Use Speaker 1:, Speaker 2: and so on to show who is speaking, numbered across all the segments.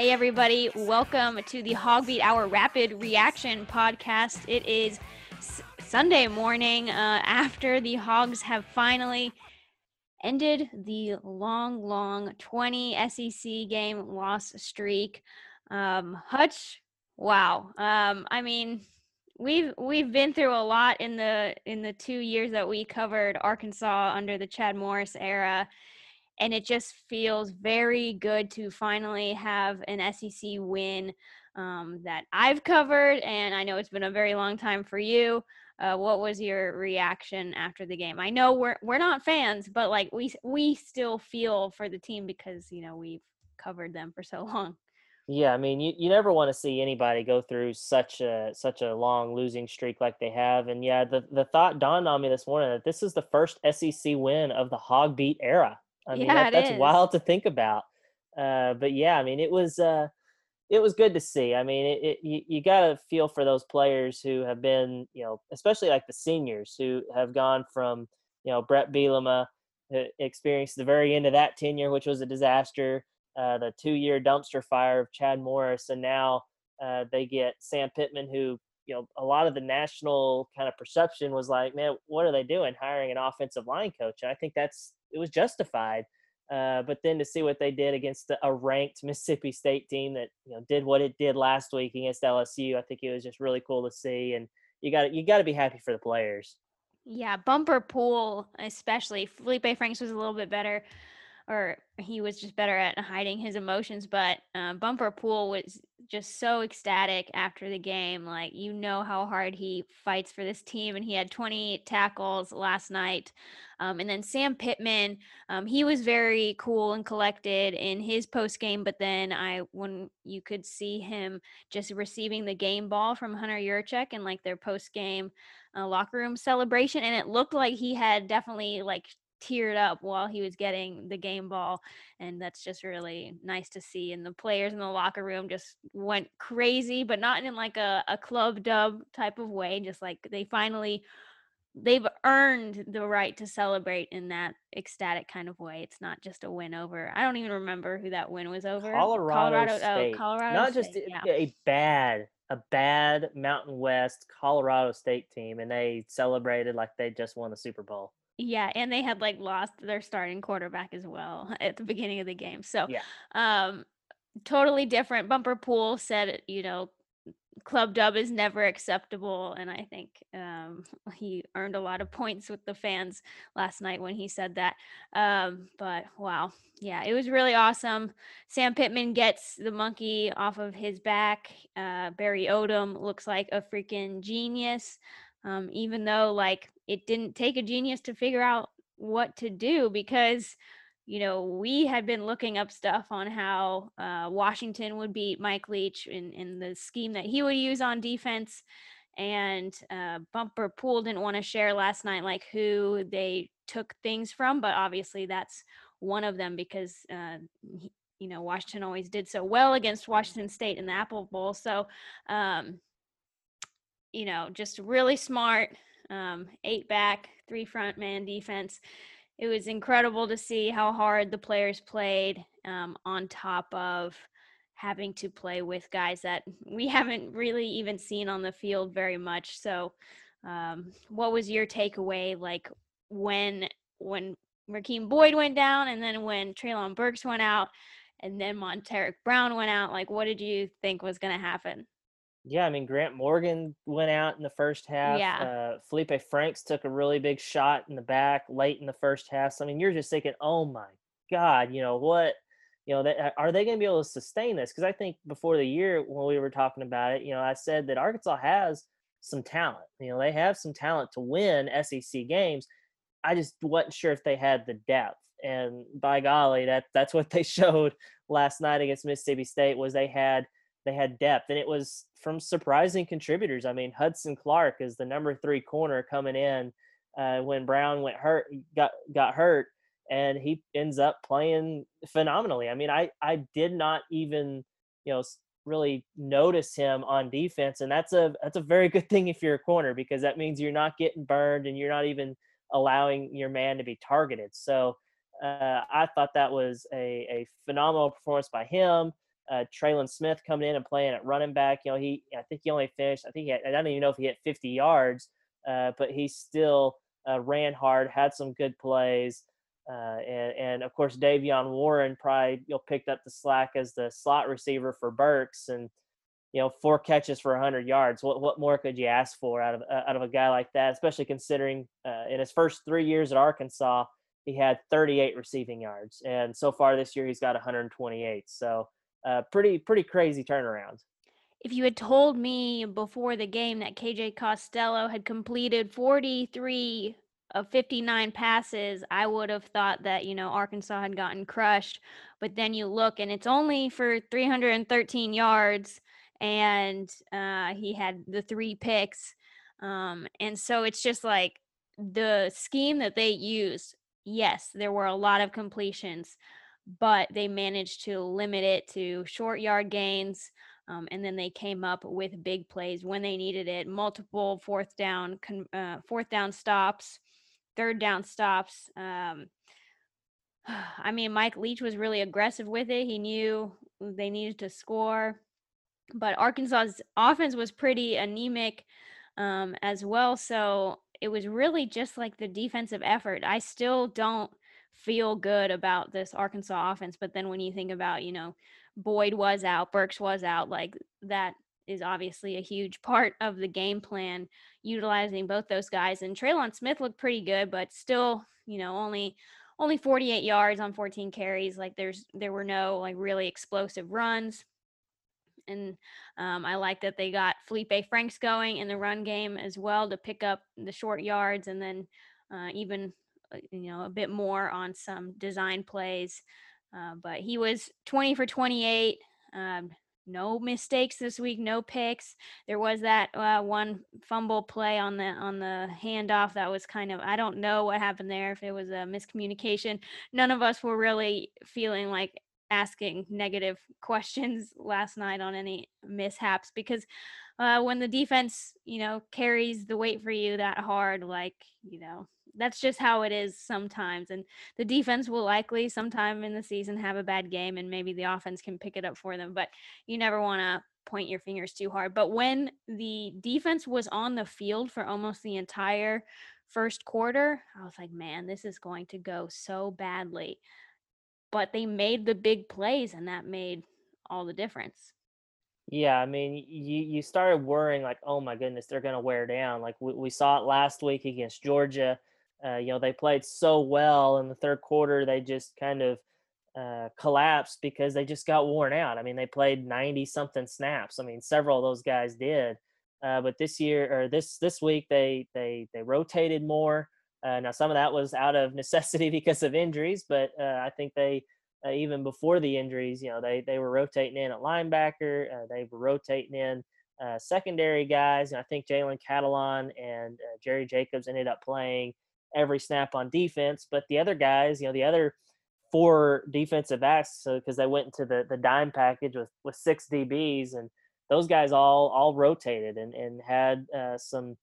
Speaker 1: Hey, everybody. Welcome to the Hogbeat Hour Rapid Reaction podcast. It is S- Sunday morning uh, after the Hogs have finally ended the long, long 20 SEC game loss streak. Um, Hutch, wow. Um, I mean, we've we've been through a lot in the in the two years that we covered Arkansas under the Chad Morris era and it just feels very good to finally have an SEC win um, that I've covered, and I know it's been a very long time for you. Uh, what was your reaction after the game? I know we're we're not fans, but like we we still feel for the team because you know we've covered them for so long.
Speaker 2: Yeah, I mean, you, you never want to see anybody go through such a such a long losing streak like they have. And yeah, the the thought dawned on me this morning that this is the first SEC win of the Hogbeat era. I mean,
Speaker 1: Yeah,
Speaker 2: that, that's
Speaker 1: is.
Speaker 2: wild to think about. Uh, but yeah, I mean, it was uh, it was good to see. I mean, it, it you, you got to feel for those players who have been, you know, especially like the seniors who have gone from, you know, Brett Bielema uh, experienced the very end of that tenure, which was a disaster, uh, the two-year dumpster fire of Chad Morris, and now uh, they get Sam Pittman, who you know a lot of the national kind of perception was like, man, what are they doing hiring an offensive line coach? And I think that's it was justified. Uh, but then to see what they did against a ranked Mississippi State team that you know did what it did last week against LSU, I think it was just really cool to see. And you got you got to be happy for the players.
Speaker 1: Yeah, Bumper Pool, especially Felipe Franks was a little bit better, or he was just better at hiding his emotions. But um, Bumper Pool was just so ecstatic after the game. Like you know how hard he fights for this team, and he had 28 tackles last night. Um, and then Sam Pittman, um, he was very cool and collected in his post game. But then I, when you could see him just receiving the game ball from Hunter Yurachek and like their post game uh, locker room celebration, and it looked like he had definitely like teared up while he was getting the game ball, and that's just really nice to see. And the players in the locker room just went crazy, but not in like a, a club dub type of way. Just like they finally they've earned the right to celebrate in that ecstatic kind of way. It's not just a win over. I don't even remember who that win was over.
Speaker 2: Colorado, oh, State,
Speaker 1: Oh, Colorado
Speaker 2: not just
Speaker 1: State,
Speaker 2: a-
Speaker 1: yeah.
Speaker 2: a bad a bad Mountain West Colorado State team, and they celebrated like they just won the Super Bowl.
Speaker 1: Yeah, and they had like lost their starting quarterback as well at the beginning of the game. So,
Speaker 2: Yeah.
Speaker 1: um, totally different. Bumper Pool said, you know, club dub is never acceptable, and I think um, he earned a lot of points with the fans last night when he said that. Um, but wow, yeah, it was really awesome. Sam Pittman gets the monkey off of his back. Uh, Barry Odom looks like a freaking genius um, even though like it didn't take a genius to figure out what to do because you know we had been looking up stuff on how uh, washington would beat mike leach in, in the scheme that he would use on defense. And uh, Bumper Pool didn't want to share last night like who they took things from but obviously that's one of them because uh, he- you know washington always did so well against washington state in the apple bowl. So um, you know, just really smart. Um, eight back, three front man defense. It was incredible to see how hard the players played um, on top of having to play with guys that we haven't really even seen on the field very much. So, um, what was your takeaway like when when Rakeem Boyd went down, and then when Treylon Burks went out, and then Montaric Brown went out? Like, what did you think was going to happen?
Speaker 2: Yeah, I mean Grant Morgan went out in the first half.
Speaker 1: Yeah.
Speaker 2: Uh, Felipe Franks took a really big shot in the back late in the first half. So I mean, you're just thinking, oh my god, you know what? You know, that, are they going to be able to sustain this? Because I think before the year when we were talking about it, you know, I said that Arkansas has some talent. You know, they have some talent to win SEC games. I just wasn't sure if they had the depth. And by golly, that that's what they showed last night against Mississippi State was they had they had depth and it was from surprising contributors. I mean, Hudson Clark is the number three corner coming in uh, when Brown went hurt, got got hurt, and he ends up playing phenomenally. I mean, I I did not even you know really notice him on defense, and that's a that's a very good thing if you're a corner because that means you're not getting burned and you're not even allowing your man to be targeted. So uh, I thought that was a, a phenomenal performance by him. Uh, Trelon Smith coming in and playing at running back. You know, he I think he only finished. I think he had, I don't even know if he hit 50 yards, uh, but he still uh, ran hard, had some good plays. Uh, and, and of course, De'Vion Warren probably you know picked up the slack as the slot receiver for Burks and you know four catches for 100 yards. What what more could you ask for out of uh, out of a guy like that? Especially considering uh, in his first three years at Arkansas, he had 38 receiving yards, and so far this year he's got 128. So uh, pretty pretty crazy turnaround.
Speaker 1: If you had told me before the game that KJ Costello had completed 43 of 59 passes, I would have thought that, you know, Arkansas had gotten crushed. But then you look and it's only for 313 yards and uh, he had the three picks. Um, and so it's just like the scheme that they used. Yes, there were a lot of completions, but they managed to limit it to short yard gains. Um, and then they came up with big plays when they needed it, multiple fourth down, uh, fourth down stops, third down stops. Um, I mean, Mike Leach was really aggressive with it. He knew they needed to score, but Arkansas's offense was pretty anemic um, as well. So it was really just like the defensive effort. I still don't feel good about this Arkansas offense. But then when you think about, you know, Boyd was out, Burks was out, like that is obviously a huge part of the game plan, utilizing both those guys. And Trelon Smith looked pretty good, but still, you know, only only 48 yards on 14 carries. Like there's there were no like really explosive runs. And um, I like that they got Felipe Franks going in the run game as well to pick up the short yards and then uh, even you know a bit more on some design plays. Uh, but he was 20 for 28. Um, no mistakes this week, no picks. There was that uh, one fumble play on the on the handoff that was kind of I don't know what happened there if it was a miscommunication. None of us were really feeling like asking negative questions last night on any mishaps because uh, when the defense, you know, carries the weight for you that hard, like, you know, that's just how it is sometimes. And the defense will likely sometime in the season have a bad game and maybe the offense can pick it up for them, but you never want to point your fingers too hard. But when the defense was on the field for almost the entire first quarter, I was like, man, this is going to go so badly. But they made the big plays and that made all the difference.
Speaker 2: Yeah, I mean, you you started worrying like, oh my goodness, they're going to wear down. Like we, we saw it last week against Georgia. Uh, you know, they played so well in the third quarter, they just kind of uh, collapsed because they just got worn out. I mean, they played 90 something snaps. I mean, several of those guys did. Uh, but this year or this this week, they they they rotated more. Uh, now, some of that was out of necessity because of injuries, but uh, I think they uh, even before the injuries, you know, they they were rotating in at linebacker. Uh, they were rotating in uh, secondary guys. And I think Jalen Catalon and uh, Jerry Jacobs ended up playing every snap on defense. But the other guys, you know, the other four defensive backs, because they went into the the dime package with with six DBs, and those guys all all rotated and and had uh, some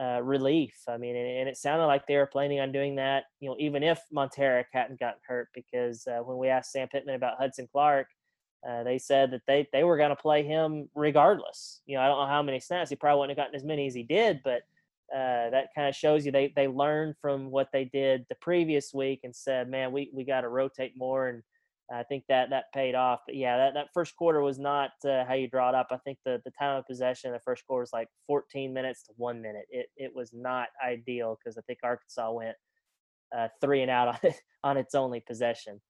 Speaker 2: uh, relief. I mean, and, and, it sounded like they were planning on doing that, you know, even if Montaric hadn't gotten hurt, because uh, when we asked Sam Pittman about Hudson Clark, uh, they said that they they were going to play him regardless. You know, I don't know how many snaps he probably wouldn't have gotten as many as he did, but uh, that kind of shows you they they learned from what they did the previous week and said, man, we we got to rotate more and I think that that paid off. But yeah, that, that first quarter was not uh, how you draw it up. I think the, the time of possession in the first quarter was like 14 minutes to one minute. It, it was not ideal because I think Arkansas went uh, three and out on, it, on its only possession.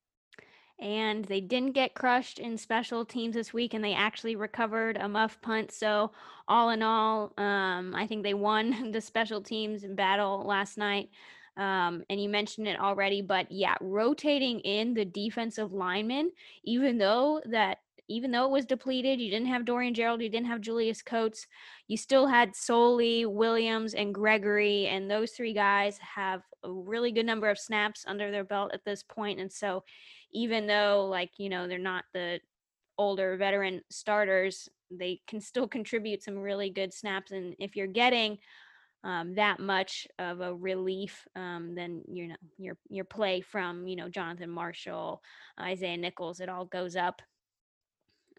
Speaker 1: And they didn't get crushed in special teams this week, and they actually recovered a muff punt. So, all in all, um, I think they won the special teams battle last night. Um, and you mentioned it already, but yeah, rotating in the defensive linemen, even though that even though it was depleted, you didn't have Dorian Gerald, you didn't have Julius Coates, you still had Soli, Williams, and Gregory, and those three guys have a really good number of snaps under their belt at this point. And so, even though like you know they're not the older veteran starters, they can still contribute some really good snaps. And if you're getting um, that much of a relief, um, then you know your your play from you know Jonathan Marshall, Isaiah Nichols, it all goes up.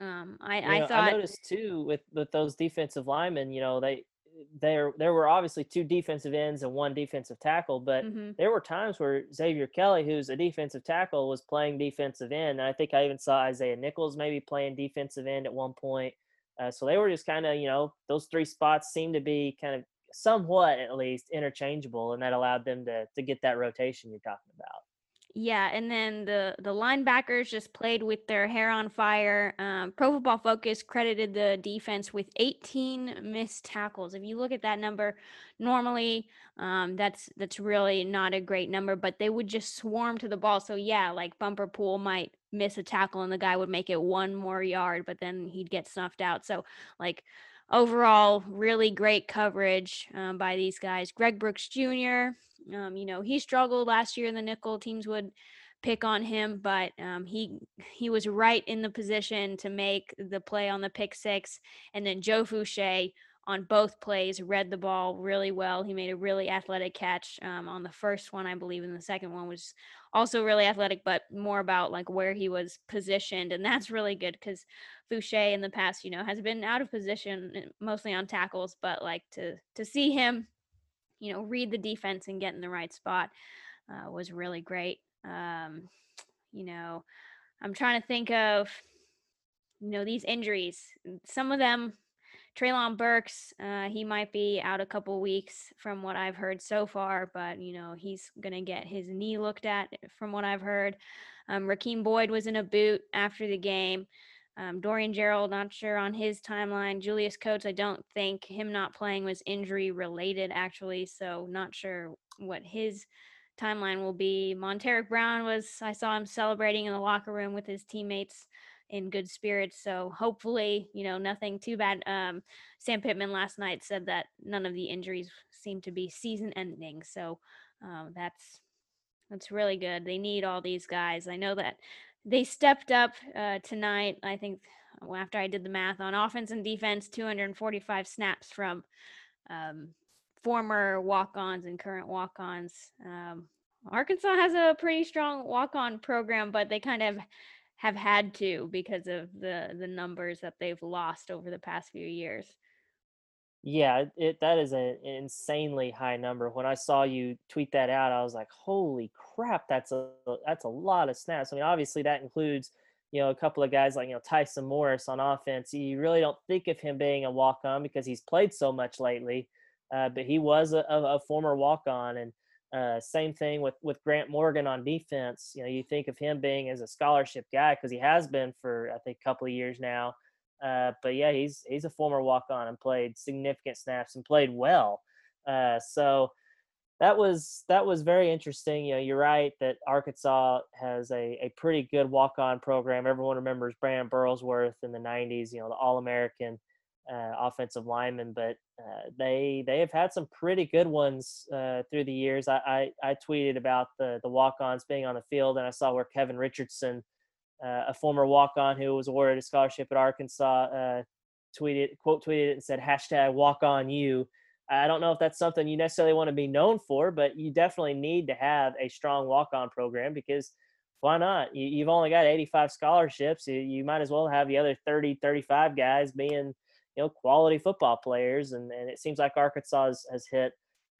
Speaker 1: Um, I I
Speaker 2: know, I noticed too with with those defensive linemen, you know, they there there were obviously 2 defensive ends and 1 defensive tackle, but
Speaker 1: mhm.
Speaker 2: there were times where Xavier Kelly, who's a defensive tackle, was playing defensive end. And I think I even saw Isaiah Nichols maybe playing defensive end at one point. Uh, so they were just kind of, you know, those three spots seemed to be kind of somewhat at least interchangeable, and that allowed them to to get that rotation you're talking about.
Speaker 1: Yeah, and then the the linebackers just played with their hair on fire. Um, Pro Football Focus credited the defense with 18 missed tackles. If you look at that number, normally um, that's that's really not a great number, but they would just swarm to the ball. So yeah, like Bumper Pool might miss a tackle and the guy would make it one more yard, but then he'd get snuffed out. So like overall, really great coverage um, by these guys. Greg Brooks Jr. Um, you know, he struggled last year in the nickel. Teams would pick on him, but um, he he was right in the position to make the play on the pick six. And then Joe Foucha on both plays read the ball really well. He made a really athletic catch um, on the first one, I believe, and the second one was also really athletic, but more about like where he was positioned, and that's really good because Foucha in the past, you know, has been out of position eh, mostly on tackles, but like to to see him you know, read the defense and get in the right spot uh, was really great. Um, you know, I'm trying to think of, you know, these injuries. Some of them, Treylon Burks, uh, he might be out a couple weeks from what I've heard so far, but, you know, he's to get his knee looked at eh, from what I've heard. Um, Rakeem Boyd was in a boot after the game. Um, Dorian Gerald, not sure on his timeline. Julius Coates, I don't think him not playing was injury related, actually. So, not sure what his timeline will be. Montaric Brown was, I saw him celebrating in the locker room with his teammates in good spirits. So, hopefully, you know, nothing too bad. Um, Sam Pittman last night said that none of the injuries seem to be season ending. So, um, that's that's really good. They need all these guys. I know that they stepped up uh, tonight. I think after I did the math on offense and defense, 245 snaps from um, former walk-ons and current walk-ons. Um, Arkansas has a pretty strong walk-on program, but they kind of have had to because of the the numbers that they've lost over the past few years.
Speaker 2: Yeah, it that is an insanely high number. When I saw you tweet that out, I was like, "Holy crap, that's a that's a lot of snaps." I mean, obviously that includes, you know, a couple of guys like, you know, Tyson Morris on offense. You really don't think of him being a walk-on because he's played so much lately. Uh, but he was a, a former walk-on, and uh, same thing with with Grant Morgan on defense. You know, you think of him being as a scholarship guy because he has been for I think a couple of years now uh, but yeah, he's he's a former walk on and played significant snaps and played well. Uh, so that was that was very interesting. You know, you're right that Arkansas has a, a pretty good walk on program. Everyone remembers Brandon Burlsworth in the '90s. You know, the All American uh, offensive lineman, but uh, they they have had some pretty good ones uh, through the years. I, I, I tweeted about the the walk ons being on the field, and I saw where Kevin Richardson uh, a former walk-on who was awarded a scholarship at Arkansas uh, tweeted quote tweeted it and said hashtag walk on you. I don't know if that's something you necessarily want to be known for, but you definitely need to have a strong walk-on program because why not? You, have only got 85 scholarships. You, you, might as well have the other 30, 35 guys being, you know, quality football players. And, and it seems like Arkansas has, hit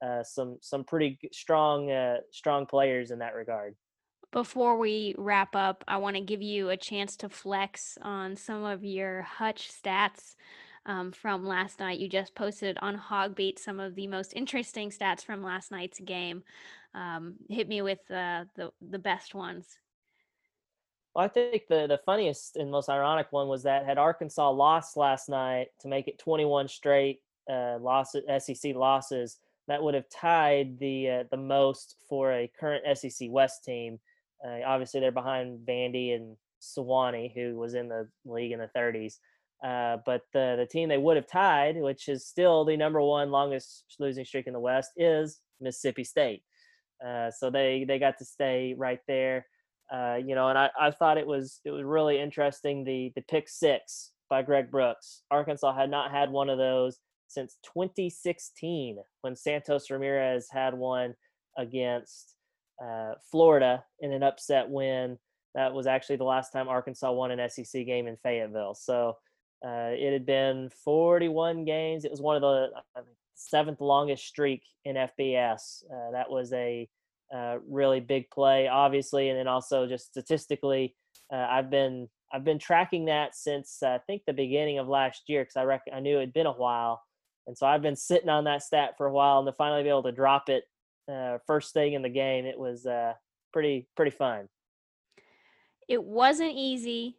Speaker 2: uh, some some pretty strong uh, strong players in that regard.
Speaker 1: Before we wrap up, I want to give you a chance to flex on some of your Hutch stats um, from last night. You just posted on Hogbeat some of the most interesting stats from last night's game. Um, hit me with uh, the the best ones.
Speaker 2: I think the the funniest and most ironic one was that had Arkansas lost last night to make it 21 straight uh, losses, SEC losses, that would have tied the uh, the most for a current SEC West team uh, obviously, they're behind Vandy and Sewanee, who was in the league in the 30s. Uh, but the the team they would have tied, which is still the number one longest losing streak in the West, is Mississippi State. Uh, so they they got to stay right there. Uh, you know, and I, I thought it was it was really interesting the the pick six by Greg Brooks. Arkansas had not had one of those since 2016 when Santos Ramirez had one against uh, Florida in an upset win. that was actually the last time Arkansas won an SEC game in Fayetteville. So uh, it had been 41 games. It was one of the seventh longest streak in FBS. Uh, that was a uh, really big play, obviously, and then also just statistically, uh, I've been I've been tracking that since uh, I think the beginning of last year because I reckon I knew it had been a while, and so I've been sitting on that stat for a while, and to finally be able to drop it first thing in the game, it was pretty pretty fun.
Speaker 1: It wasn't easy.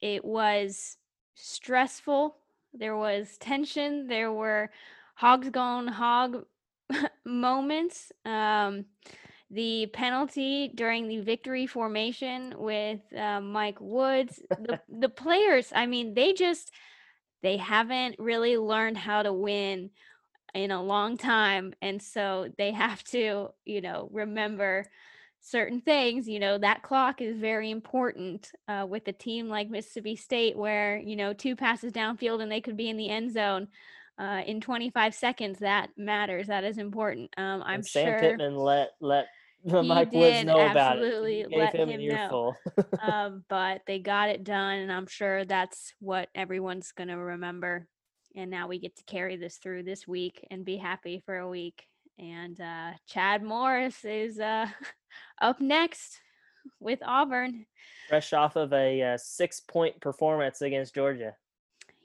Speaker 1: It was stressful. There was tension. There were hogs gone hog moments. Um, the penalty during the victory formation with uh, Mike Woods, the the players. I mean, they just they haven't really learned how to win in a long time, and so they have to, you know, remember certain things, you know, that clock is very important uh, with a team like Mississippi State, where, you know, two passes downfield and they could be in the end zone uh, in 25 seconds. That matters. That is important. Um, I'm
Speaker 2: and Sam
Speaker 1: sure.
Speaker 2: Pittman let let
Speaker 1: he
Speaker 2: Mike Woods
Speaker 1: did
Speaker 2: know about it. He
Speaker 1: let
Speaker 2: him
Speaker 1: him know. Um, but they got it done, and I'm sure that's what everyone's going to remember. And now we get to carry this through this week and be happy for a week. And uh, Chad Morris is uh, up next with Auburn.
Speaker 2: Fresh off of a uh, six point performance against Georgia.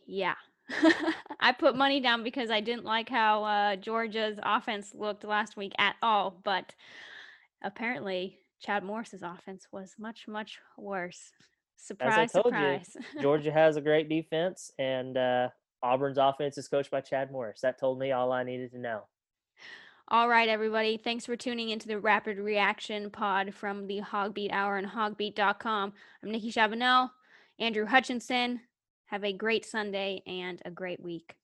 Speaker 1: Yeah. I put money down because I didn't like how uh, Georgia's offense looked last week at all. But apparently, Chad Morris's offense was much, much worse. Surprise,
Speaker 2: told you,
Speaker 1: surprise.
Speaker 2: Georgia has a great defense, and uh, Auburn's offense is coached by Chad Morris. That told me all I needed to know.
Speaker 1: All right, everybody. Thanks for tuning into the Rapid Reaction Pod from the Hogbeat Hour and hogbeat.com. I'm Nikki Chavanelle, Andrew Hutchinson. Have a great Sunday and a great week.